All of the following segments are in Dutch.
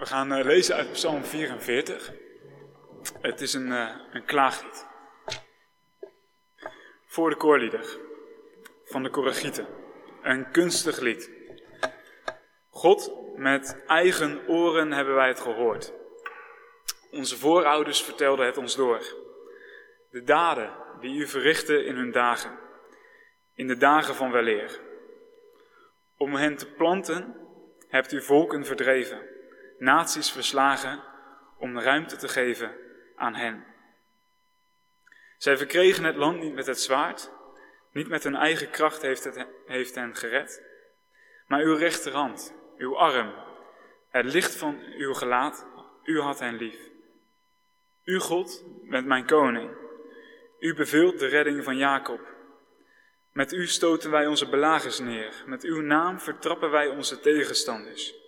We gaan uh, lezen uit Psalm 44. Het is een, uh, een klaaglied. Voor de koorlieder van de Koragieten. Een kunstig lied. God, met eigen oren hebben wij het gehoord. Onze voorouders vertelden het ons door. De daden die u verrichtte in hun dagen. In de dagen van weleer. Om hen te planten hebt u volken verdreven naties verslagen om ruimte te geven aan hen. Zij verkregen het land niet met het zwaard, niet met hun eigen kracht heeft, het, heeft hen gered, maar uw rechterhand, uw arm, het licht van uw gelaat, u had hen lief. U, God, bent mijn koning. U beveelt de redding van Jacob. Met u stoten wij onze belagers neer. Met uw naam vertrappen wij onze tegenstanders.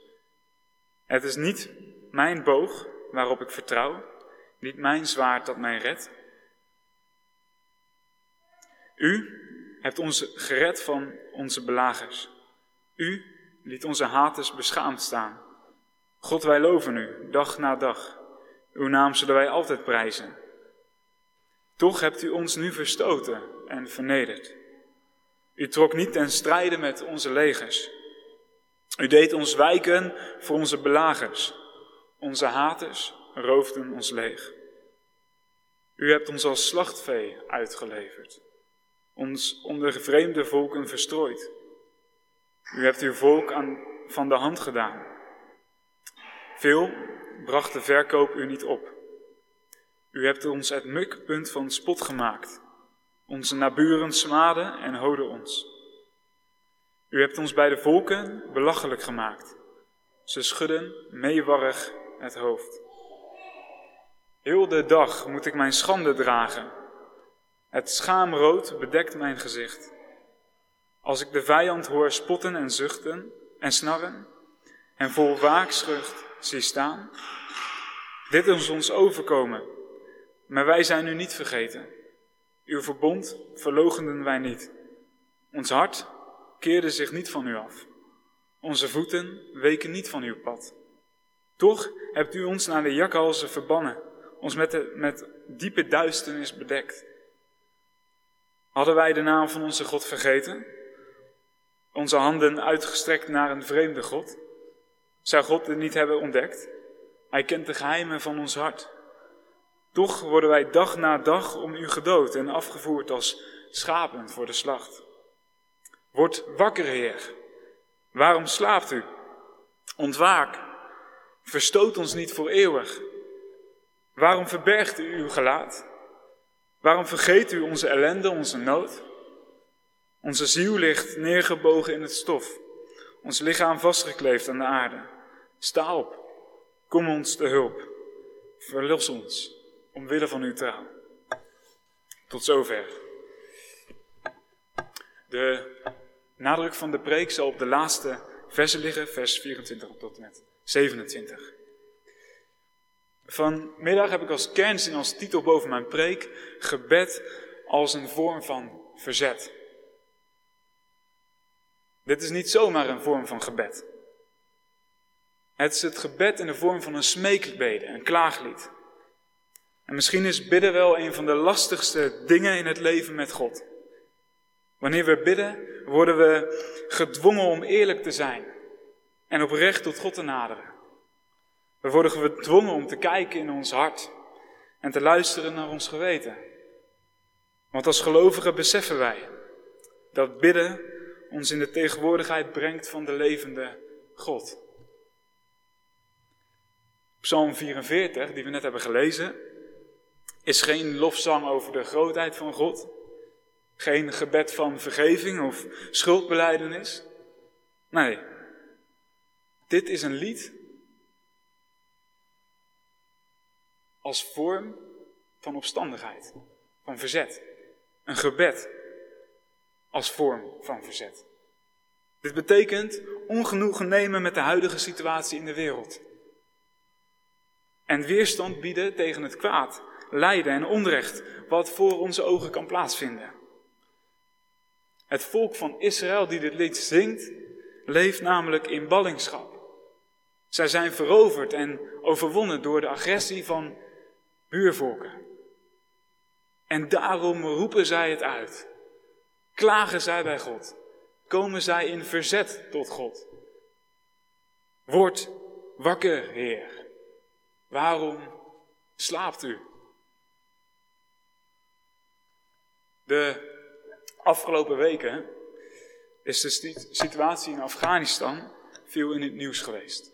Het is niet mijn boog waarop ik vertrouw, niet mijn zwaard dat mij redt. U hebt ons gered van onze belagers. U liet onze haters beschaamd staan. God, wij loven u, dag na dag. Uw naam zullen wij altijd prijzen. Toch hebt u ons nu verstoten en vernederd. U trok niet ten strijde met onze legers. U deed ons wijken voor onze belagers. Onze haters roofden ons leeg. U hebt ons als slachtvee uitgeleverd, ons onder vreemde volken verstrooid. U hebt uw volk aan, van de hand gedaan. Veel bracht de verkoop u niet op. U hebt ons het mukpunt van spot gemaakt. Onze naburen smaden en hoden ons. U hebt ons bij de volken belachelijk gemaakt. Ze schudden meewarrig het hoofd. Heel de dag moet ik mijn schande dragen. Het schaamrood bedekt mijn gezicht. Als ik de vijand hoor spotten en zuchten en snarren en vol waakschrift zie staan. Dit is ons overkomen, maar wij zijn u niet vergeten. Uw verbond verlogenden wij niet. Ons hart keerde zich niet van u af. Onze voeten weken niet van uw pad. Toch hebt u ons naar de jakhalzen verbannen, ons met, de, met diepe duisternis bedekt. Hadden wij de naam van onze God vergeten? Onze handen uitgestrekt naar een vreemde God? Zou God het niet hebben ontdekt? Hij kent de geheimen van ons hart. Toch worden wij dag na dag om u gedood en afgevoerd als schapen voor de slacht. Word wakker, Heer. Waarom slaapt u? Ontwaak. Verstoot ons niet voor eeuwig. Waarom verbergt u uw gelaat? Waarom vergeet u onze ellende, onze nood? Onze ziel ligt neergebogen in het stof, ons lichaam vastgekleefd aan de aarde. Sta op, kom ons te hulp, verlos ons, omwille van uw trouw. Tot zover. De nadruk van de preek zal op de laatste versen liggen, vers 24 tot en met 27. Vanmiddag heb ik als kernzin, als titel boven mijn preek, gebed als een vorm van verzet. Dit is niet zomaar een vorm van gebed. Het is het gebed in de vorm van een smeekbede, een klaaglied. En misschien is bidden wel een van de lastigste dingen in het leven met God. Wanneer we bidden, worden we gedwongen om eerlijk te zijn en oprecht tot God te naderen. We worden gedwongen om te kijken in ons hart en te luisteren naar ons geweten. Want als gelovigen beseffen wij dat bidden ons in de tegenwoordigheid brengt van de levende God. Psalm 44, die we net hebben gelezen, is geen lofzang over de grootheid van God. Geen gebed van vergeving of schuldbeleidenis. Nee, dit is een lied als vorm van opstandigheid, van verzet. Een gebed als vorm van verzet. Dit betekent ongenoegen nemen met de huidige situatie in de wereld. En weerstand bieden tegen het kwaad, lijden en onrecht wat voor onze ogen kan plaatsvinden. Het volk van Israël die dit lied zingt, leeft namelijk in ballingschap. Zij zijn veroverd en overwonnen door de agressie van buurvolken. En daarom roepen zij het uit. Klagen zij bij God. Komen zij in verzet tot God. Word wakker, Heer. Waarom slaapt u? De afgelopen weken is de situatie in Afghanistan veel in het nieuws geweest.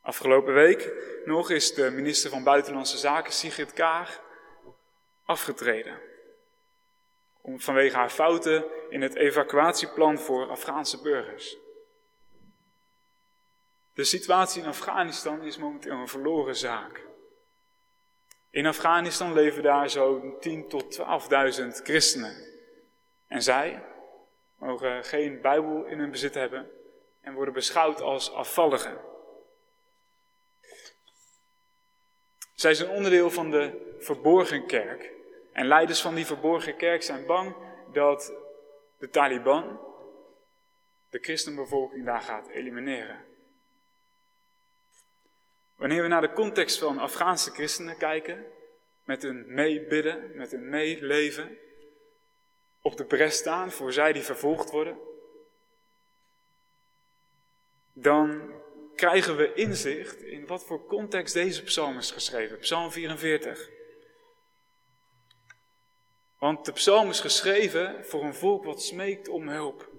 Afgelopen week nog is de minister van Buitenlandse Zaken, Sigrid Kaag, afgetreden. Om, vanwege haar fouten in het evacuatieplan voor Afghaanse burgers. De situatie in Afghanistan is momenteel een verloren zaak. In Afghanistan leven daar zo'n 10 tot 12.000 christenen. En zij mogen geen Bijbel in hun bezit hebben en worden beschouwd als afvalligen. Zij zijn onderdeel van de verborgen kerk. En leiders van die verborgen kerk zijn bang dat de Taliban de christenbevolking daar gaat elimineren. Wanneer we naar de context van Afghaanse christenen kijken, met hun meebidden, met hun meeleven, op de bres staan voor zij die vervolgd worden, dan krijgen we inzicht in wat voor context deze psalm is geschreven. Psalm 44. Want de psalm is geschreven voor een volk wat smeekt om hulp.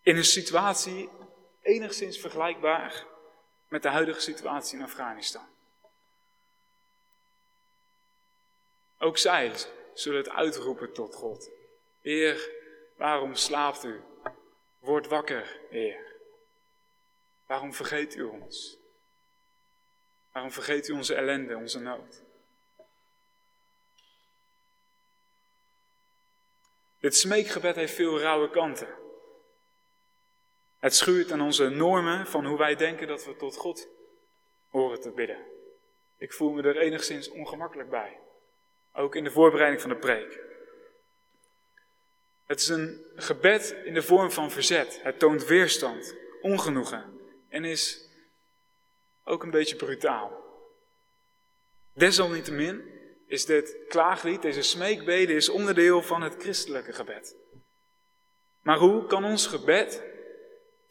In een situatie enigszins vergelijkbaar met de huidige situatie in Afghanistan. Ook zij zullen het uitroepen tot God. Heer, waarom slaapt u? Word wakker, Heer. Waarom vergeet u ons? Waarom vergeet u onze ellende, onze nood? Dit smeekgebed heeft veel rauwe kanten. Het schuurt aan onze normen van hoe wij denken dat we tot God horen te bidden. Ik voel me er enigszins ongemakkelijk bij. Ook in de voorbereiding van de preek. Het is een gebed in de vorm van verzet. Het toont weerstand, ongenoegen en is ook een beetje brutaal. Desalniettemin is dit klaaglied, deze smeekbede, is onderdeel van het christelijke gebed. Maar hoe kan ons gebed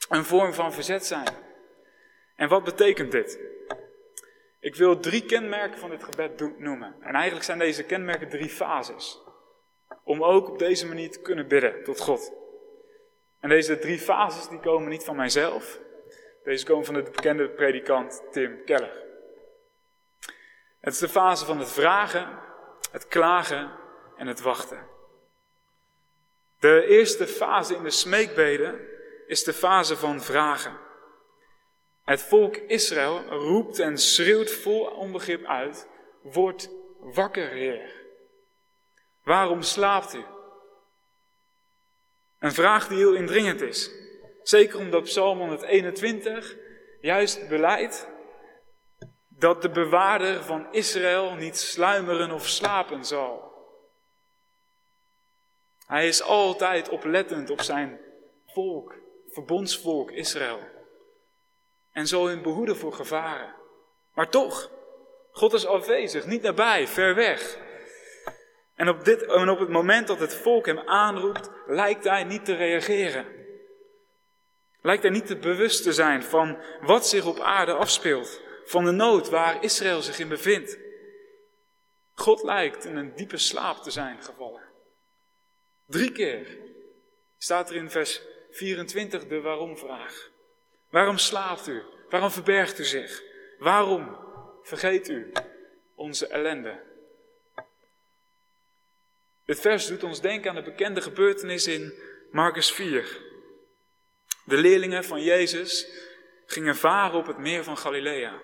een vorm van verzet zijn? En wat betekent dit? Ik wil drie kenmerken van dit gebed noemen. En eigenlijk zijn deze kenmerken drie fases. Om ook op deze manier te kunnen bidden tot God. En deze drie fases die komen niet van mijzelf. Deze komen van de bekende predikant Tim Keller. Het is de fase van het vragen, het klagen en het wachten. De eerste fase in de smeekbeden is de fase van vragen. Het volk Israël roept en schreeuwt vol onbegrip uit: Word wakker, Heer. Waarom slaapt u? Een vraag die heel indringend is. Zeker omdat Psalm 121 juist beleidt dat de bewaarder van Israël niet sluimeren of slapen zal. Hij is altijd oplettend op zijn volk, verbondsvolk Israël. En zal hun behoeden voor gevaren. Maar toch, God is afwezig, niet nabij, ver weg. En op, dit, en op het moment dat het volk hem aanroept, lijkt hij niet te reageren. Lijkt hij niet te bewust te zijn van wat zich op aarde afspeelt van de nood waar Israël zich in bevindt. God lijkt in een diepe slaap te zijn gevallen. Drie keer staat er in vers 24 de waarom-vraag. Waarom slaapt u? Waarom verbergt u zich? Waarom vergeet u onze ellende? Dit vers doet ons denken aan de bekende gebeurtenis in Marcus 4. De leerlingen van Jezus gingen varen op het meer van Galilea.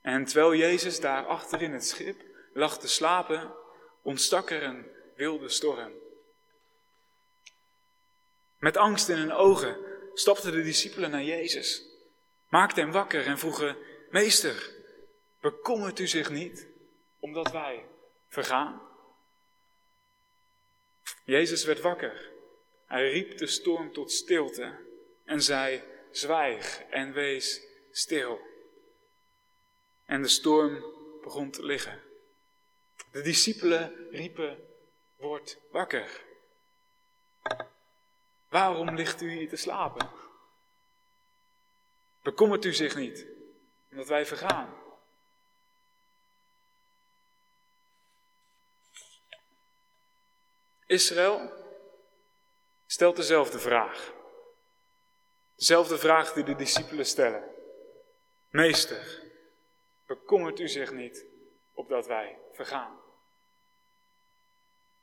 En terwijl Jezus daar achter in het schip lag te slapen, ontstak er een wilde storm. Met angst in hun ogen stapten de discipelen naar Jezus, maakten hem wakker en vroegen: Meester, bekommert u zich niet omdat wij vergaan? Jezus werd wakker. Hij riep de storm tot stilte en zei: zwijg en wees stil. En de storm begon te liggen. De discipelen riepen, word wakker. Waarom ligt u hier te slapen? Bekommert u zich niet, omdat wij vergaan. Israël stelt dezelfde vraag. Dezelfde vraag die de discipelen stellen. Meester, bekommert u zich niet opdat wij vergaan?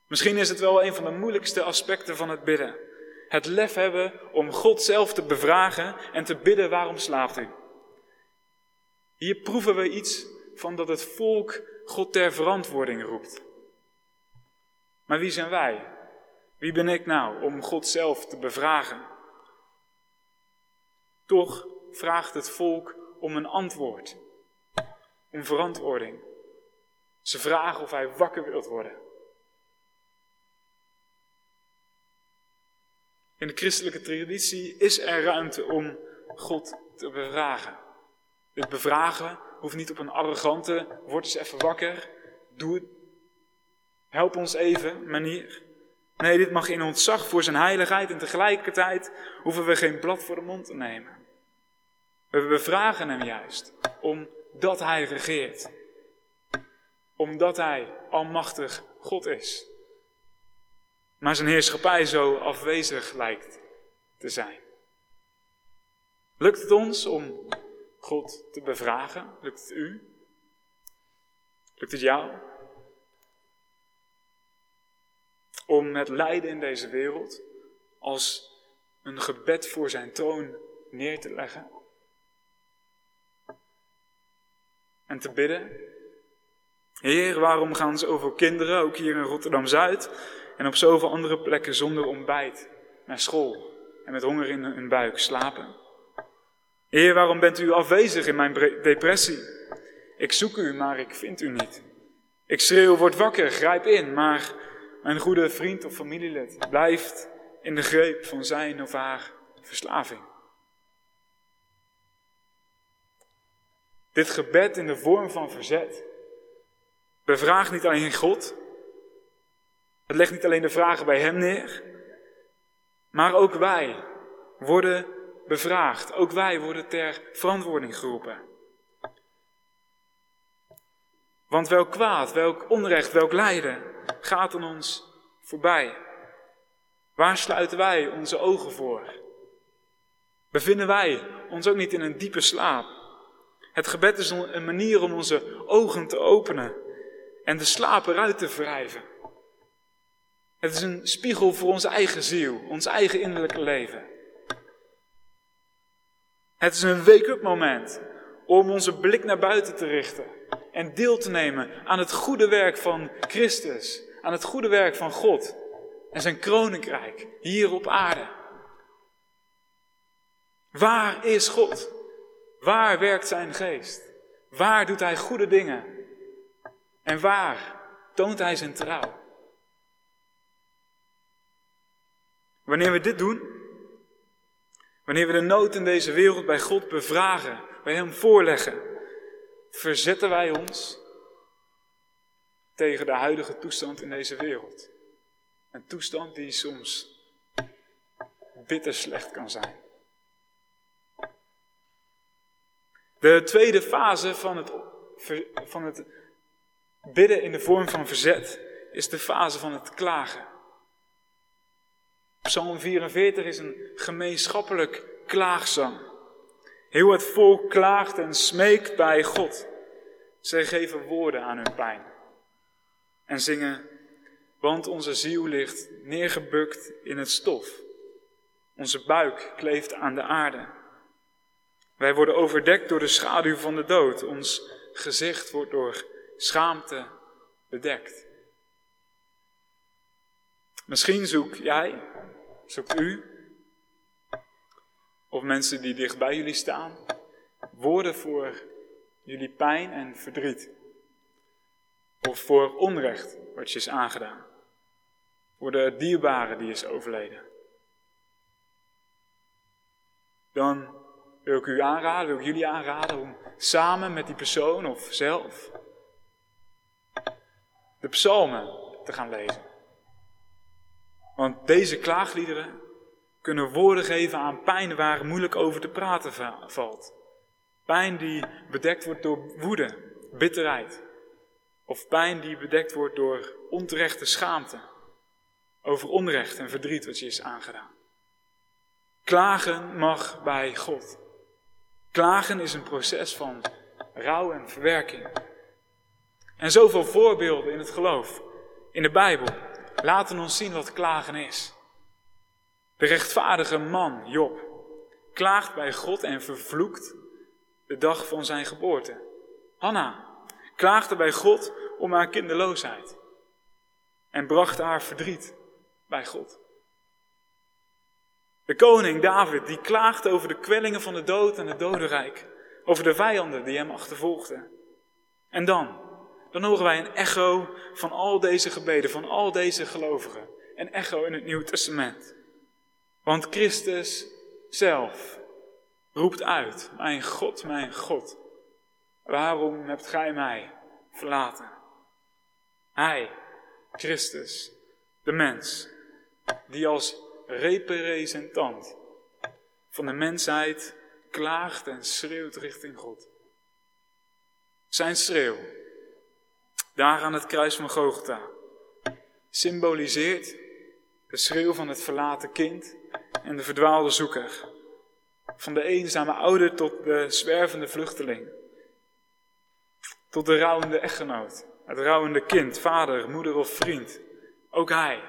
Misschien is het wel een van de moeilijkste aspecten van het bidden. Het lef hebben om God zelf te bevragen en te bidden waarom slaapt u. Hier proeven we iets van dat het volk God ter verantwoording roept. Maar wie zijn wij? Wie ben ik nou om God zelf te bevragen? Toch vraagt het volk om een antwoord, om verantwoording. Ze vragen of hij wakker wilt worden. In de christelijke traditie is er ruimte om God te bevragen. Dit bevragen hoeft niet op een arrogante, word eens even wakker, doe het, help ons even manier. Nee, dit mag in ontzag voor zijn heiligheid en tegelijkertijd hoeven we geen blad voor de mond te nemen. We bevragen hem juist omdat hij regeert. Omdat hij almachtig God is. Maar zijn heerschappij zo afwezig lijkt te zijn. Lukt het ons om God te bevragen? Lukt het u? Lukt het jou? Om het lijden in deze wereld als een gebed voor zijn troon neer te leggen. En te bidden. Heer, waarom gaan zoveel kinderen, ook hier in Rotterdam Zuid en op zoveel andere plekken, zonder ontbijt naar school en met honger in hun buik slapen? Heer, waarom bent u afwezig in mijn depressie? Ik zoek u, maar ik vind u niet. Ik schreeuw, word wakker, grijp in, maar mijn goede vriend of familielid blijft in de greep van zijn of haar verslaving. Dit gebed in de vorm van verzet bevraagt niet alleen God, het legt niet alleen de vragen bij Hem neer, maar ook wij worden bevraagd. Ook wij worden ter verantwoording geroepen. Want welk kwaad, welk onrecht, welk lijden gaat aan ons voorbij? Waar sluiten wij onze ogen voor? Bevinden wij ons ook niet in een diepe slaap? Het gebed is een manier om onze ogen te openen en de slaap eruit te wrijven. Het is een spiegel voor onze eigen ziel, ons eigen innerlijke leven. Het is een wake-up moment om onze blik naar buiten te richten en deel te nemen aan het goede werk van Christus, aan het goede werk van God en zijn koninkrijk hier op aarde. Waar is God? Waar werkt zijn geest? Waar doet hij goede dingen? En waar toont hij zijn trouw? Wanneer we dit doen, wanneer we de nood in deze wereld bij God bevragen, bij Hem voorleggen, verzetten wij ons tegen de huidige toestand in deze wereld. Een toestand die soms bitter slecht kan zijn. De tweede fase van het, van het bidden in de vorm van verzet is de fase van het klagen. Psalm 44 is een gemeenschappelijk klaagzang. Heel het volk klaagt en smeekt bij God. Zij geven woorden aan hun pijn. En zingen, want onze ziel ligt neergebukt in het stof. Onze buik kleeft aan de aarde. Wij worden overdekt door de schaduw van de dood. Ons gezicht wordt door schaamte bedekt. Misschien zoek jij, zoekt u of mensen die dicht bij jullie staan, woorden voor jullie pijn en verdriet. Of voor onrecht wat je is aangedaan. Voor de dierbare die is overleden. Dan wil ik u aanraden, wil ik jullie aanraden om samen met die persoon of zelf de psalmen te gaan lezen. Want deze klaagliederen kunnen woorden geven aan pijn waar moeilijk over te praten valt. Pijn die bedekt wordt door woede, bitterheid. Of pijn die bedekt wordt door onterechte schaamte. Over onrecht en verdriet wat je is aangedaan. Klagen mag bij God. Klagen is een proces van rouw en verwerking. En zoveel voorbeelden in het geloof, in de Bijbel, laten ons zien wat klagen is. De rechtvaardige man, Job, klaagt bij God en vervloekt de dag van zijn geboorte. Hanna klaagde bij God om haar kinderloosheid en bracht haar verdriet bij God. De koning David, die klaagde over de kwellingen van de dood en het dodenrijk, over de vijanden die hem achtervolgden. En dan, dan horen wij een echo van al deze gebeden, van al deze gelovigen. Een echo in het Nieuwe Testament. Want Christus zelf roept uit, mijn God, mijn God, waarom hebt gij mij verlaten? Hij, Christus, de mens, die als representant van de mensheid klaagt en schreeuwt richting God. Zijn schreeuw, daar aan het kruis van Gogota, symboliseert de schreeuw van het verlaten kind en de verdwaalde zoeker. Van de eenzame ouder tot de zwervende vluchteling. Tot de rouwende echtgenoot, het rouwende kind, vader, moeder of vriend. Ook hij,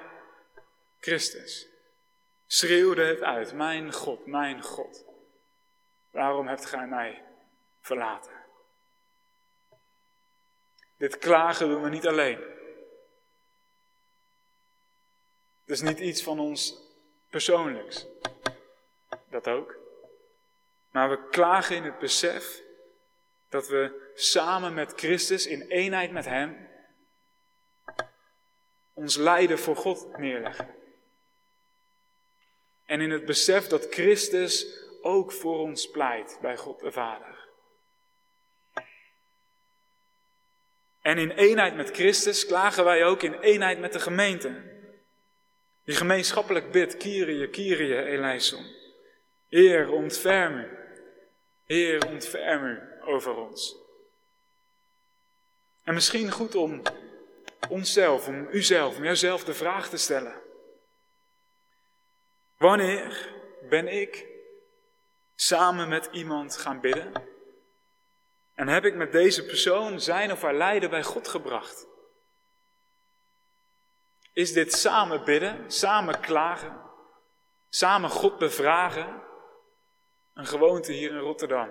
Christus, schreeuwde het uit, mijn God, mijn God. Waarom hebt gij mij verlaten? Dit klagen doen we niet alleen. Het is niet iets van ons persoonlijks. Dat ook. Maar we klagen in het besef dat we samen met Christus in eenheid met Hem ons lijden voor God neerleggen. En in het besef dat Christus ook voor ons pleit bij God de Vader. En in eenheid met Christus klagen wij ook in eenheid met de gemeente. Die gemeenschappelijk bidt, Kyrie, Kyrie, eleison. Heer, ontferm u. Heer, ontferm u over ons. En misschien goed om onszelf, om uzelf, om jouzelf de vraag te stellen. Wanneer ben ik samen met iemand gaan bidden? En heb ik met deze persoon zijn of haar lijden bij God gebracht? Is dit samen bidden, samen klagen, samen God bevragen een gewoonte hier in Rotterdam,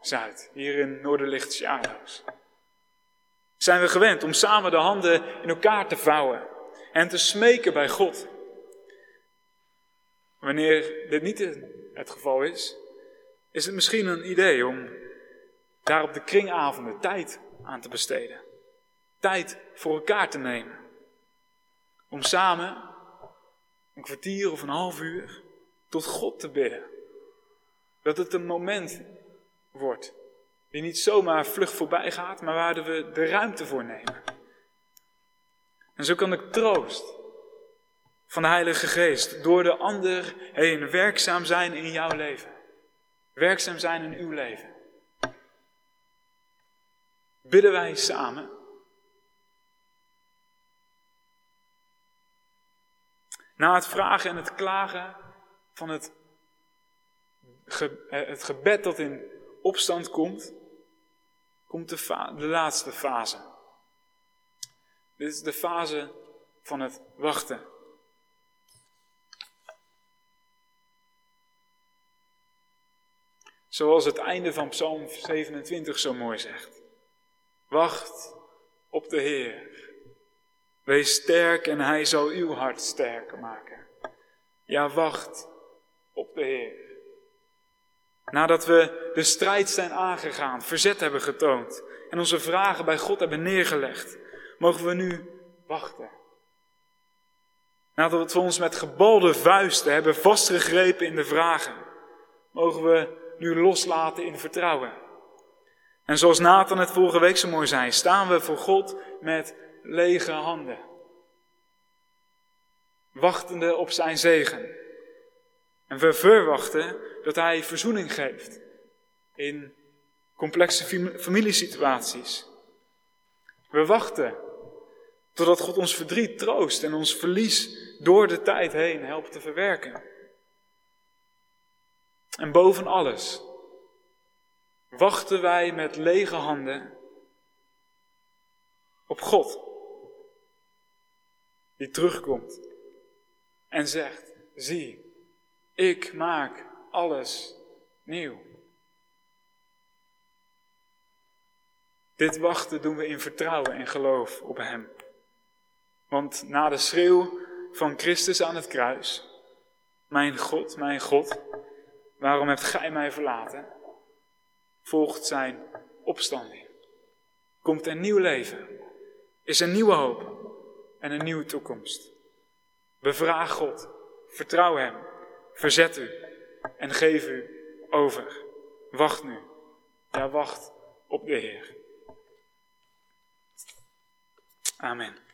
Zuid, hier in Noorderlicht Sjaarhuis? Zijn we gewend om samen de handen in elkaar te vouwen en te smeken bij God? Wanneer dit niet het geval is, is het misschien een idee om daar op de kringavonden tijd aan te besteden. Tijd voor elkaar te nemen. Om samen een kwartier of een half uur tot God te bidden. Dat het een moment wordt die niet zomaar vlug voorbij gaat, maar waar we de ruimte voor nemen. En zo kan ik troost van de Heilige Geest door de ander heen werkzaam zijn in jouw leven. Werkzaam zijn in uw leven. Bidden wij samen. Na het vragen en het klagen van het, eh, het gebed dat in opstand komt, komt de, de laatste fase. Dit is de fase van het wachten. Zoals het einde van Psalm 27 zo mooi zegt. Wacht op de Heer. Wees sterk en Hij zal uw hart sterker maken. Ja, wacht op de Heer. Nadat we de strijd zijn aangegaan, verzet hebben getoond en onze vragen bij God hebben neergelegd, mogen we nu wachten. Nadat we ons met gebalde vuisten hebben vastgegrepen in de vragen, mogen we nu loslaten in vertrouwen. En zoals Nathan het vorige week zo mooi zei, staan we voor God met lege handen. Wachtende op zijn zegen. En we verwachten dat hij verzoening geeft in complexe familiesituaties. We wachten totdat God ons verdriet troost en ons verlies door de tijd heen helpt te verwerken. En boven alles wachten wij met lege handen op God, die terugkomt en zegt, zie, ik maak alles nieuw. Dit wachten doen we in vertrouwen en geloof op Hem. Want na de schreeuw van Christus aan het kruis, mijn God, mijn God, waarom hebt Gij mij verlaten? Volgt Zijn opstanding. Komt een nieuw leven, is een nieuwe hoop en een nieuwe toekomst. Bevraag God, vertrouw Hem, verzet u en geef u over. Wacht nu, ja wacht op de Heer. Amen.